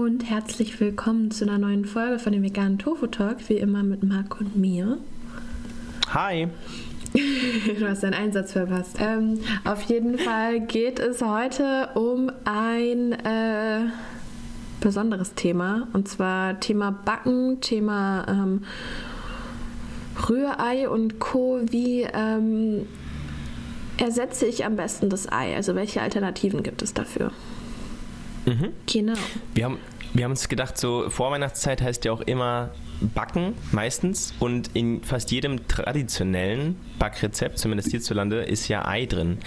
und herzlich willkommen zu einer neuen Folge von dem veganen Tofu Talk, wie immer mit Marc und mir. Hi. du hast deinen Einsatz verpasst. Ähm, auf jeden Fall geht es heute um ein äh, besonderes Thema und zwar Thema Backen, Thema ähm, Rührei und Co. Wie ähm, ersetze ich am besten das Ei? Also welche Alternativen gibt es dafür? Mhm. Genau. Wir haben, wir haben uns gedacht, so Vorweihnachtszeit heißt ja auch immer Backen meistens und in fast jedem traditionellen Backrezept, zumindest hierzulande, ist ja Ei drin.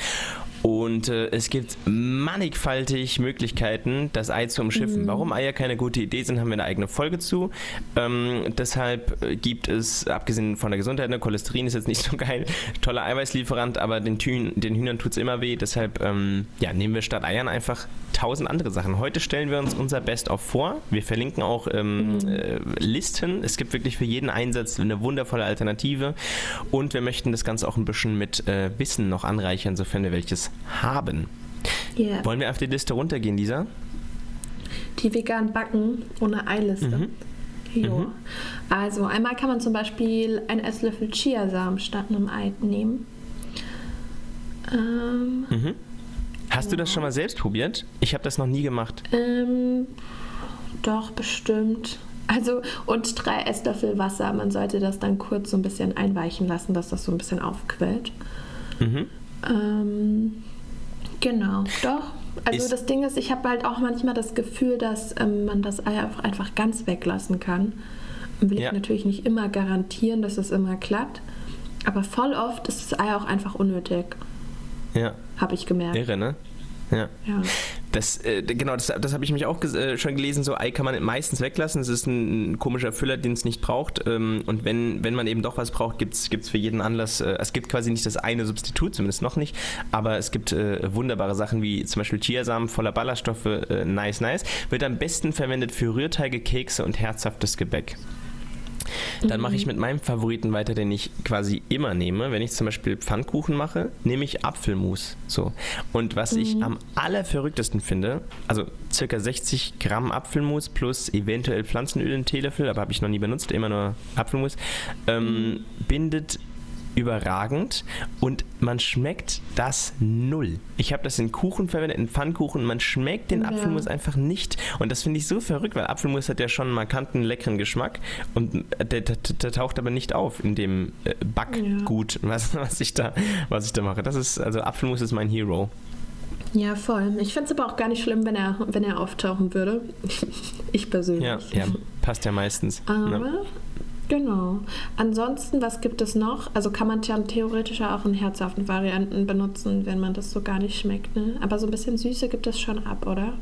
Und äh, es gibt mannigfaltig Möglichkeiten, das Ei zu umschiffen. Mhm. Warum Eier keine gute Idee sind, haben wir eine eigene Folge zu. Ähm, deshalb äh, gibt es, abgesehen von der Gesundheit, ne, Cholesterin ist jetzt nicht so geil, toller Eiweißlieferant, aber den, Thün, den Hühnern tut es immer weh. Deshalb ähm, ja, nehmen wir statt Eiern einfach tausend andere Sachen. Heute stellen wir uns unser Best-of vor. Wir verlinken auch ähm, mhm. äh, Listen. Es gibt wirklich für jeden Einsatz eine wundervolle Alternative. Und wir möchten das Ganze auch ein bisschen mit äh, Wissen noch anreichern, sofern wir welches haben. Yeah. Wollen wir auf die Liste runtergehen, Lisa? Die vegan backen ohne Eiliste. Mhm. Jo. Mhm. Also einmal kann man zum Beispiel einen Esslöffel Chiasamen statt einem Ei nehmen. Ähm, mhm. Hast du das schon mal selbst probiert? Ich habe das noch nie gemacht. Ähm, doch, bestimmt. Also, und drei Esslöffel Wasser. Man sollte das dann kurz so ein bisschen einweichen lassen, dass das so ein bisschen aufquellt. Mhm. Ähm, genau, doch. Also ist das Ding ist, ich habe halt auch manchmal das Gefühl, dass ähm, man das Ei auch einfach ganz weglassen kann. Will ja. ich natürlich nicht immer garantieren, dass es immer klappt. Aber voll oft ist das Ei auch einfach unnötig. Ja. Habe ich gemerkt. Irre, ne? Ja. ja. Das, äh, genau, das, das habe ich mich auch äh, schon gelesen. So Ei kann man meistens weglassen. Es ist ein, ein, komischer Füller, den es nicht braucht. Ähm, und wenn, wenn man eben doch was braucht, gibt es für jeden Anlass. Äh, es gibt quasi nicht das eine Substitut, zumindest noch nicht. Aber es gibt äh, wunderbare Sachen wie zum Beispiel Chiasamen voller Ballaststoffe. Äh, nice, nice. Wird am besten verwendet für Rührteige, Kekse und herzhaftes Gebäck. Dann mache ich mhm. mit meinem Favoriten weiter, den ich quasi immer nehme. Wenn ich zum Beispiel Pfannkuchen mache, nehme ich Apfelmus. So. Und was mhm. ich am allerverrücktesten finde, also circa 60 Gramm Apfelmus plus eventuell Pflanzenöl in Teelöffel, aber habe ich noch nie benutzt, immer nur Apfelmus, ähm, mhm. bindet überragend und man schmeckt das null. Ich habe das in Kuchen verwendet, in Pfannkuchen, man schmeckt den ja. Apfelmus einfach nicht und das finde ich so verrückt, weil Apfelmus hat ja schon einen markanten, leckeren Geschmack und der, der, der taucht aber nicht auf in dem äh, Backgut, ja. was, was, ich da, was ich da mache. Das ist, also Apfelmus ist mein Hero. Ja, voll. Ich finde es aber auch gar nicht schlimm, wenn er, wenn er auftauchen würde. ich persönlich. Ja, ja passt ja meistens. Aber ne? Genau. Ansonsten, was gibt es noch? Also kann man ja theoretisch auch in herzhaften Varianten benutzen, wenn man das so gar nicht schmeckt. Ne? Aber so ein bisschen Süße gibt es schon ab, oder?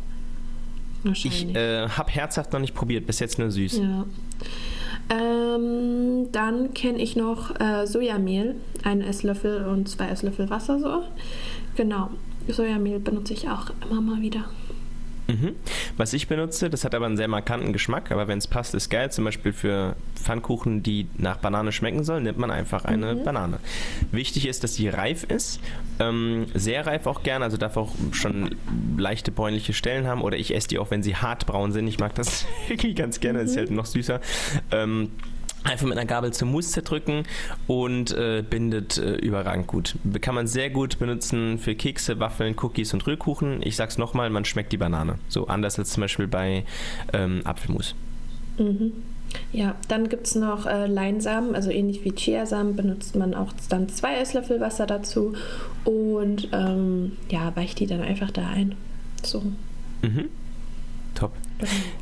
Wahrscheinlich. Ich äh, habe herzhaft noch nicht probiert, bis jetzt nur süß. Ja. Ähm, dann kenne ich noch äh, Sojamehl, einen Esslöffel und zwei Esslöffel Wasser so. Genau. Sojamehl benutze ich auch immer mal wieder. Mhm. Was ich benutze, das hat aber einen sehr markanten Geschmack, aber wenn es passt, ist geil. Zum Beispiel für Pfannkuchen, die nach Banane schmecken sollen, nimmt man einfach eine mhm. Banane. Wichtig ist, dass sie reif ist, ähm, sehr reif auch gern, also darf auch schon leichte bräunliche Stellen haben oder ich esse die auch, wenn sie hart braun sind. Ich mag das wirklich ganz gerne, mhm. ist halt noch süßer. Ähm, Einfach mit einer Gabel zum Mousse zerdrücken und äh, bindet äh, überragend gut. Kann man sehr gut benutzen für Kekse, Waffeln, Cookies und Rührkuchen. Ich sag's nochmal, man schmeckt die Banane. So anders als zum Beispiel bei ähm, Apfelmus. Mhm. Ja, dann gibt es noch äh, Leinsamen, also ähnlich wie Chiasamen benutzt man auch dann zwei Esslöffel Wasser dazu und ähm, ja, weicht die dann einfach da ein. So. Mhm.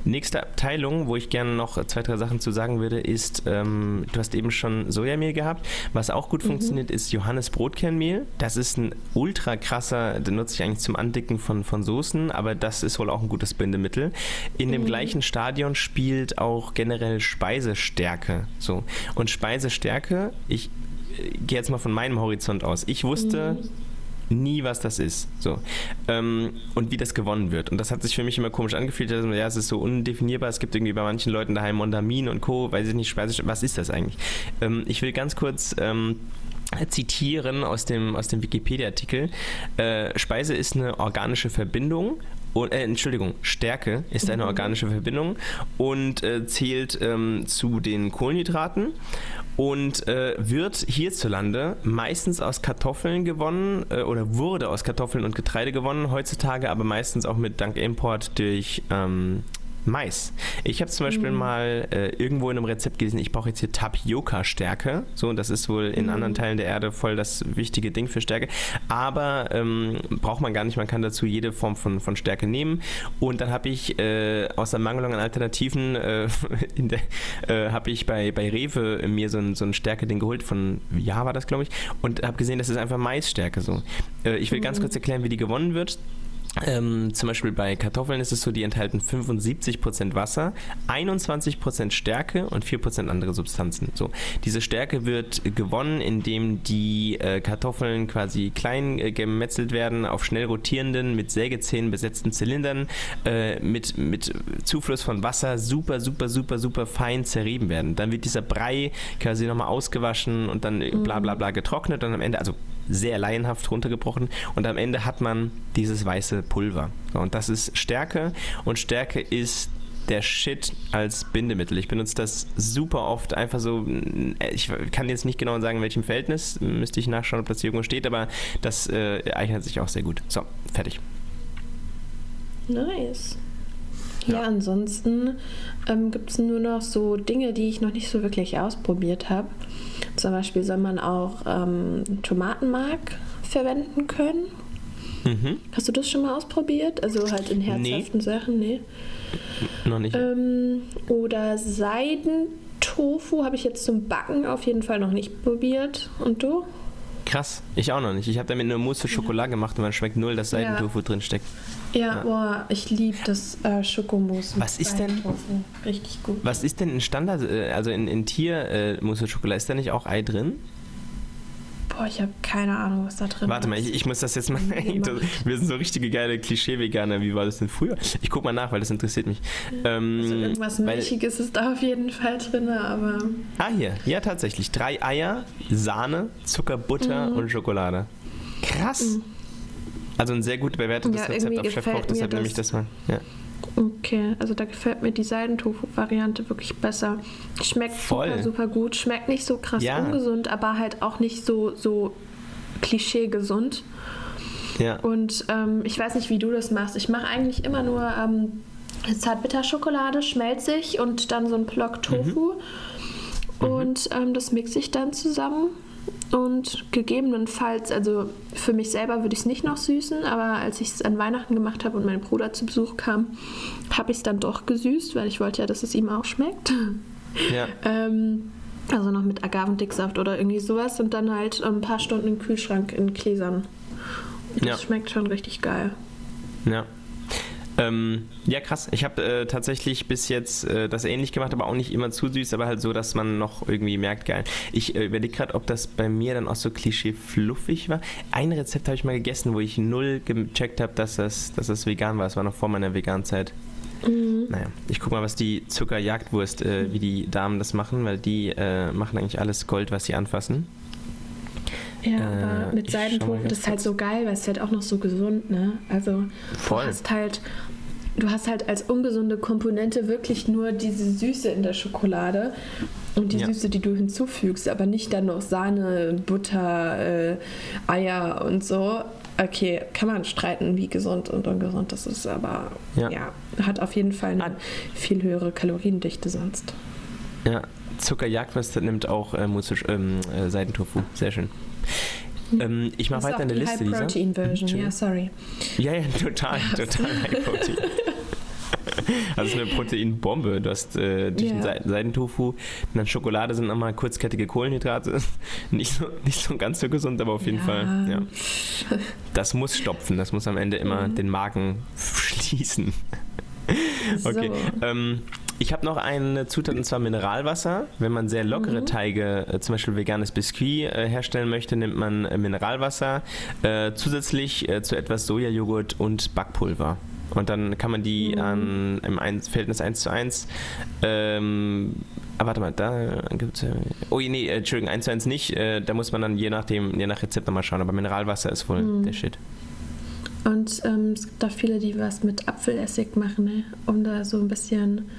Nächste Abteilung, wo ich gerne noch zwei, drei Sachen zu sagen würde, ist, ähm, du hast eben schon Sojamehl gehabt. Was auch gut mhm. funktioniert, ist Johannes Brotkernmehl. Das ist ein ultra krasser, den nutze ich eigentlich zum Andicken von, von Soßen, aber das ist wohl auch ein gutes Bindemittel. In mhm. dem gleichen Stadion spielt auch generell Speisestärke. So. Und Speisestärke, ich äh, gehe jetzt mal von meinem Horizont aus. Ich wusste, mhm nie, was das ist. So. Ähm, und wie das gewonnen wird. Und das hat sich für mich immer komisch angefühlt. Also, ja, es ist so undefinierbar. Es gibt irgendwie bei manchen Leuten daheim Mondamin und Co. Weiß ich nicht, was ist das eigentlich? Ähm, ich will ganz kurz. Ähm, zitieren aus dem, aus dem Wikipedia-Artikel. Äh, Speise ist eine organische Verbindung und, äh, Entschuldigung, Stärke ist eine mhm. organische Verbindung und äh, zählt ähm, zu den Kohlenhydraten und äh, wird hierzulande meistens aus Kartoffeln gewonnen äh, oder wurde aus Kartoffeln und Getreide gewonnen, heutzutage aber meistens auch mit dank Import durch ähm, Mais. Ich habe zum Beispiel mhm. mal äh, irgendwo in einem Rezept gelesen, ich brauche jetzt hier Tapioca-Stärke. So, und das ist wohl in mhm. anderen Teilen der Erde voll das wichtige Ding für Stärke. Aber ähm, braucht man gar nicht, man kann dazu jede Form von, von Stärke nehmen. Und dann habe ich äh, aus der Mangelung an Alternativen, äh, äh, habe ich bei, bei Rewe mir so ein, so ein Stärke-Ding geholt, von Ja war das, glaube ich, und habe gesehen, das ist einfach Maisstärke so. Äh, ich will mhm. ganz kurz erklären, wie die gewonnen wird. Ähm, zum Beispiel bei Kartoffeln ist es so, die enthalten 75% Wasser, 21% Stärke und 4% andere Substanzen. So, diese Stärke wird gewonnen, indem die äh, Kartoffeln quasi klein äh, gemetzelt werden auf schnell rotierenden, mit Sägezähnen besetzten Zylindern, äh, mit, mit Zufluss von Wasser super, super, super, super fein zerrieben werden. Dann wird dieser Brei quasi nochmal ausgewaschen und dann mhm. bla bla bla getrocknet und am Ende, also sehr laienhaft runtergebrochen und am Ende hat man dieses weiße Pulver. und das ist Stärke und Stärke ist der Shit als Bindemittel. Ich benutze das super oft einfach so. Ich kann jetzt nicht genau sagen, in welchem Verhältnis. Müsste ich nachschauen, ob das hier irgendwo steht, aber das äh, eignet sich auch sehr gut. So, fertig. Nice. Ja, ja ansonsten ähm, gibt es nur noch so Dinge, die ich noch nicht so wirklich ausprobiert habe. Zum Beispiel soll man auch ähm, Tomatenmark verwenden können. Mhm. Hast du das schon mal ausprobiert? Also halt in herzhaften nee. Sachen? Nee. Noch nicht. Ähm, oder Seidentofu habe ich jetzt zum Backen auf jeden Fall noch nicht probiert. Und du? Krass, ich auch noch nicht. Ich habe damit eine Mousse Schokolade gemacht und man schmeckt null, dass Seidentofu ja. drin steckt. Ja, boah, ich liebe das äh, Schokomousse. Was ist denn? Richtig gut. Was ist denn in Standard, äh, also in, in Tiermousse äh, Schokolade, ist da nicht auch Ei drin? Boah, ich habe keine Ahnung, was da drin Warte ist. Warte mal, ich, ich, muss das jetzt mal. wir sind so richtige geile Klischee-Veganer. Wie war das denn früher? Ich guck mal nach, weil das interessiert mich. Ähm, also irgendwas Milchiges ist da auf jeden Fall drin, aber. Ah, hier. Ja, tatsächlich. Drei Eier, Sahne, Zucker, Butter mhm. und Schokolade. Krass. Mhm. Also ein sehr gut bewertetes ja, Rezept auf Chefkoch, deshalb nehme ich das mal. Ja. Okay, also da gefällt mir die Seidentofu-Variante wirklich besser. Schmeckt Voll. super, super gut. Schmeckt nicht so krass ja. ungesund, aber halt auch nicht so, so klischee gesund. Ja. Und ähm, ich weiß nicht, wie du das machst. Ich mache eigentlich immer nur ähm, Zartbitterschokolade, schmelzig und dann so ein Block Tofu. Mhm. Und ähm, das mixe ich dann zusammen und gegebenenfalls, also für mich selber würde ich es nicht noch süßen, aber als ich es an Weihnachten gemacht habe und mein Bruder zu Besuch kam, habe ich es dann doch gesüßt, weil ich wollte ja, dass es ihm auch schmeckt. Ja. ähm, also noch mit Agavendicksaft oder irgendwie sowas und dann halt ein paar Stunden im Kühlschrank in Gläsern. Das ja. schmeckt schon richtig geil. Ja. Ähm, ja, krass. Ich habe äh, tatsächlich bis jetzt äh, das ähnlich gemacht, aber auch nicht immer zu süß, aber halt so, dass man noch irgendwie merkt, geil. Ich äh, überlege gerade, ob das bei mir dann auch so klischee-fluffig war. Ein Rezept habe ich mal gegessen, wo ich null gecheckt habe, dass das, dass das vegan war. Es war noch vor meiner Veganzeit. Mhm. Naja, ich gucke mal, was die Zuckerjagdwurst, äh, wie die Damen das machen, weil die äh, machen eigentlich alles Gold, was sie anfassen. Ja, aber äh, mit Seidentofu, das ist halt so geil, weil es halt auch noch so gesund, ne? Also Voll. du hast halt du hast halt als ungesunde Komponente wirklich nur diese Süße in der Schokolade und die ja. Süße, die du hinzufügst, aber nicht dann noch Sahne, Butter, äh, Eier und so. Okay, kann man streiten, wie gesund und ungesund das ist, aber ja, ja hat auf jeden Fall eine viel höhere Kaloriendichte sonst. Ja, Zuckerjagdwurst nimmt auch äh, ähm, äh, Seidentofu. Sehr schön. Ähm, ich mache weiter eine Liste, Lisa. Protein-Version, ja, sorry. Ja, ja, total, total High Protein. Also eine Proteinbombe. Du hast äh, durch yeah. den Seidentofu, dann Schokolade sind nochmal kurzkettige Kohlenhydrate. Nicht so, nicht so ganz so gesund, aber auf jeden ja. Fall. Ja. Das muss stopfen, das muss am Ende immer mhm. den Magen schließen. Okay. So. Ähm, ich habe noch eine Zutat und zwar Mineralwasser. Wenn man sehr lockere mhm. Teige, äh, zum Beispiel veganes Biskuit, äh, herstellen möchte, nimmt man äh, Mineralwasser äh, zusätzlich äh, zu etwas Sojajoghurt und Backpulver. Und dann kann man die mhm. an, im ein Verhältnis 1 zu 1 ähm, Ah, warte mal, da gibt es. Oh, nee, Entschuldigung, 1 zu 1 nicht. Äh, da muss man dann je, nachdem, je nach Rezept nochmal schauen. Aber Mineralwasser ist wohl mhm. der Shit. Und ähm, es gibt auch viele, die was mit Apfelessig machen, ne? um da so ein bisschen.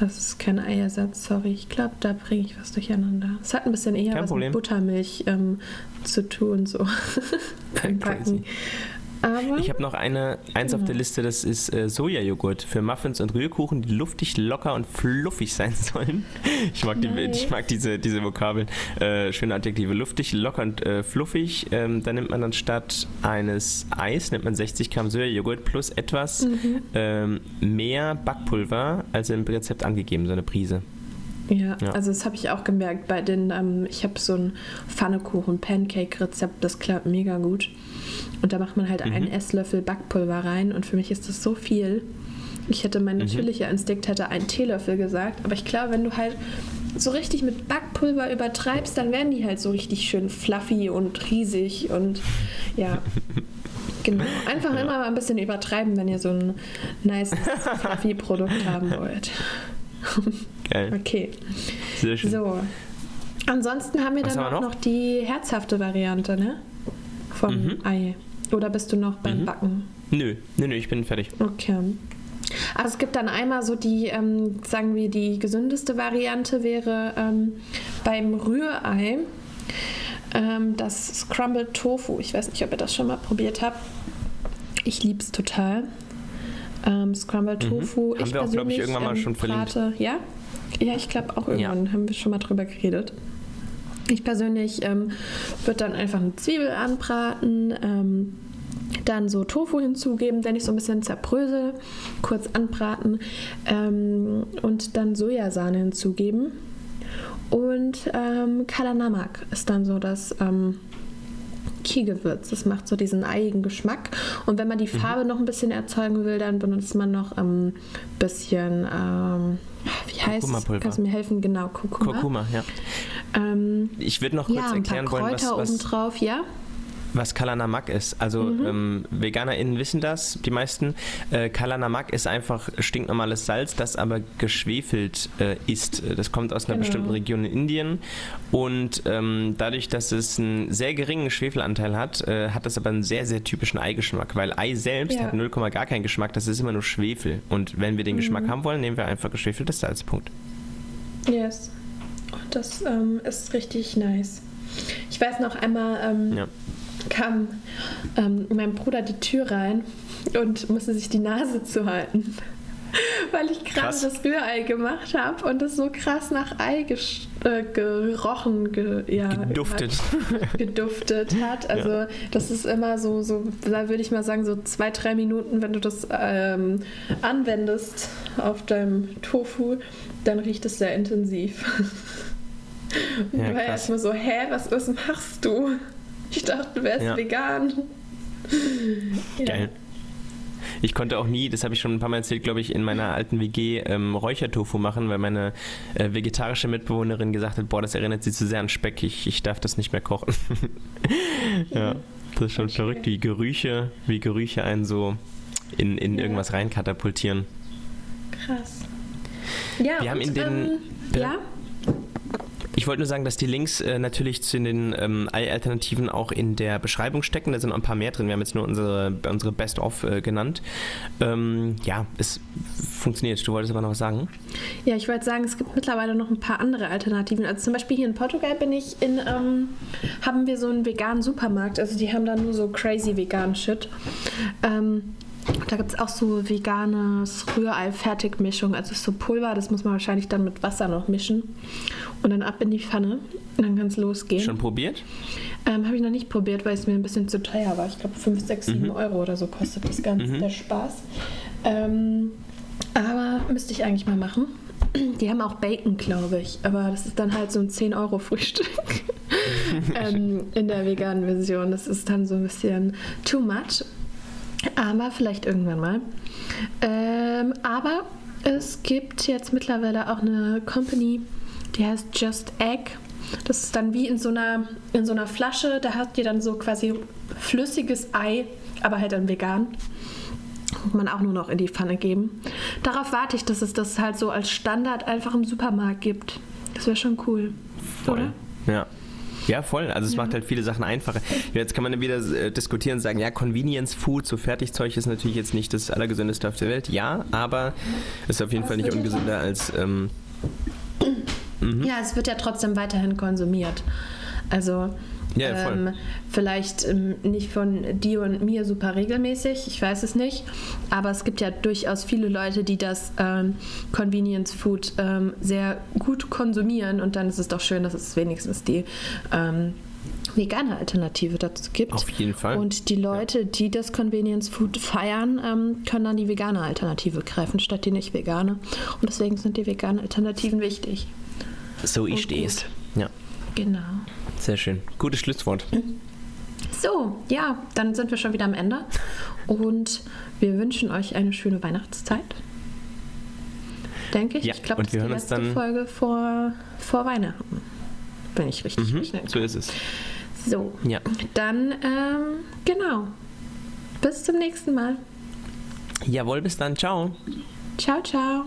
Das ist kein Eiersatz, sorry. Ich glaube, da bringe ich was durcheinander. Es hat ein bisschen eher kein was Problem. mit Buttermilch ähm, zu tun, so beim Backen. Aber ich habe noch eine, eins genau. auf der Liste, das ist äh, Sojajoghurt für Muffins und Rührkuchen, die luftig, locker und fluffig sein sollen. Ich mag, die, ich mag diese, diese Vokabeln. Äh, schöne Adjektive. Luftig, locker und äh, fluffig. Ähm, da nimmt man dann statt eines Eis, nimmt man 60 Gramm Sojajoghurt plus etwas mhm. ähm, mehr Backpulver, als im Rezept angegeben, so eine Prise. Ja, ja, also das habe ich auch gemerkt bei den, ähm, ich habe so ein Pfannekuchen-Pancake-Rezept, das klappt mega gut. Und da macht man halt mhm. einen Esslöffel Backpulver rein und für mich ist das so viel. Ich hätte, mein mhm. natürlicher Instinkt hätte einen Teelöffel gesagt, aber ich glaube, wenn du halt so richtig mit Backpulver übertreibst, dann werden die halt so richtig schön fluffy und riesig und ja. Genau. Einfach ja. immer mal ein bisschen übertreiben, wenn ihr so ein nice fluffy Produkt haben wollt. Geil. Okay. Sehr schön. So. Ansonsten haben wir Was dann wir noch? noch? die herzhafte Variante, ne? Vom mhm. Ei. Oder bist du noch beim mhm. Backen? Nö, nö, nö, ich bin fertig. Okay. Also es gibt dann einmal so die, ähm, sagen wir, die gesündeste Variante wäre ähm, beim Rührei ähm, das Scrambled Tofu. Ich weiß nicht, ob ihr das schon mal probiert habt. Ich liebe es total. Ähm, Scrambled mhm. Tofu. Haben ich wir auch, glaube ich, irgendwann mal schon verlinkt. Ja? Ja, ich glaube auch irgendwann ja. haben wir schon mal drüber geredet. Ich persönlich ähm, würde dann einfach eine Zwiebel anbraten, ähm, dann so Tofu hinzugeben, den ich so ein bisschen zerbrösel, kurz anbraten ähm, und dann Sojasahne hinzugeben. Und ähm, Kalanamak ist dann so das ähm, Key-Gewürz. Das macht so diesen eigen Geschmack. Und wenn man die mhm. Farbe mhm. noch ein bisschen erzeugen will, dann benutzt man noch ein ähm, bisschen, ähm, wie heißt es? Kannst du mir helfen? Genau, Kurkuma. Kurkuma, ja. Ähm, ich würde noch kurz ja, erklären wollen, was, was, obendrauf, ja? Was Kalanamak ist. Also mhm. ähm, VeganerInnen wissen das, die meisten. Äh, Kalanamak ist einfach stinknormales Salz, das aber geschwefelt äh, ist. Das kommt aus einer genau. bestimmten Region in Indien und ähm, dadurch, dass es einen sehr geringen Schwefelanteil hat, äh, hat es aber einen sehr, sehr typischen Eigeschmack, weil Ei selbst ja. hat 0, gar keinen Geschmack, das ist immer nur Schwefel. Und wenn wir den mhm. Geschmack haben wollen, nehmen wir einfach geschwefeltes Salz. Punkt. Yes. Das ähm, ist richtig nice. Ich weiß noch einmal, ähm, ja kam ähm, mein Bruder die Tür rein und musste sich die Nase zuhalten. Weil ich gerade das Rührei gemacht habe und es so krass nach Ei äh, gerochen, ge ja, geduftet. Hat, geduftet hat. Also ja. das ist immer so, so, da würde ich mal sagen, so zwei, drei Minuten, wenn du das ähm, anwendest auf deinem Tofu, dann riecht es sehr intensiv. Ja, du war erstmal so, hä, was, was machst du? Ich dachte, du wärst ja. vegan. Geil. Ich konnte auch nie, das habe ich schon ein paar Mal erzählt, glaube ich, in meiner alten WG ähm, Räuchertofu machen, weil meine äh, vegetarische Mitbewohnerin gesagt hat, boah, das erinnert sie zu sehr an Speck, ich, ich darf das nicht mehr kochen. ja, das ist schon okay. verrückt, wie Gerüche, wie Gerüche einen so in, in ja. irgendwas reinkatapultieren. Krass. Ja, Wir haben in den... Ähm, ja? Ich wollte nur sagen, dass die Links äh, natürlich zu den ähm, Ei-Alternativen auch in der Beschreibung stecken. Da sind noch ein paar mehr drin. Wir haben jetzt nur unsere, unsere Best-of äh, genannt. Ähm, ja, es funktioniert. Du wolltest aber noch was sagen? Ja, ich wollte sagen, es gibt mittlerweile noch ein paar andere Alternativen. Also zum Beispiel hier in Portugal bin ich in, ähm, haben wir so einen veganen Supermarkt. Also die haben da nur so crazy vegan Shit. Ähm, da gibt es auch so veganes Rührei-Fertigmischung. Also so Pulver, das muss man wahrscheinlich dann mit Wasser noch mischen. Und dann ab in die Pfanne. Und dann kann es losgehen. Schon probiert? Ähm, Habe ich noch nicht probiert, weil es mir ein bisschen zu teuer war. Ich glaube 5, 6, 7 Euro oder so kostet das Ganze. Mhm. Der Spaß. Ähm, aber müsste ich eigentlich mal machen. Die haben auch Bacon, glaube ich. Aber das ist dann halt so ein 10-Euro-Frühstück ähm, in der veganen Version. Das ist dann so ein bisschen too much. Aber vielleicht irgendwann mal. Ähm, aber es gibt jetzt mittlerweile auch eine Company, die heißt Just Egg. Das ist dann wie in so einer, in so einer Flasche. Da habt ihr dann so quasi flüssiges Ei, aber halt dann vegan. Muss man auch nur noch in die Pfanne geben. Darauf warte ich, dass es das halt so als Standard einfach im Supermarkt gibt. Das wäre schon cool. Voll. Oder? Ja. Ja, voll. Also es ja. macht halt viele Sachen einfacher. Jetzt kann man wieder äh, diskutieren und sagen, ja, Convenience Food, so Fertigzeug ist natürlich jetzt nicht das allergesündeste auf der Welt. Ja, aber ist auf jeden Fall nicht ungesünder als... Ähm, mhm. Ja, es wird ja trotzdem weiterhin konsumiert. Also ja, ähm, vielleicht ähm, nicht von dir und mir super regelmäßig, ich weiß es nicht. Aber es gibt ja durchaus viele Leute, die das ähm, Convenience Food ähm, sehr gut konsumieren. Und dann ist es doch schön, dass es wenigstens die ähm, vegane Alternative dazu gibt. Auf jeden Fall. Und die Leute, die das Convenience Food feiern, ähm, können dann die vegane Alternative greifen, statt die nicht vegane. Und deswegen sind die veganen Alternativen wichtig. So ich stehst. Ja. Genau. Sehr schön. Gutes Schlusswort. So, ja, dann sind wir schon wieder am Ende. Und wir wünschen euch eine schöne Weihnachtszeit. Denke ich. Ja, ich glaube, das ist die letzte Folge vor, vor Weihnachten. Wenn ich richtig mhm, So ist es. So, ja. dann, ähm, genau. Bis zum nächsten Mal. Jawohl, bis dann. Ciao. Ciao, ciao.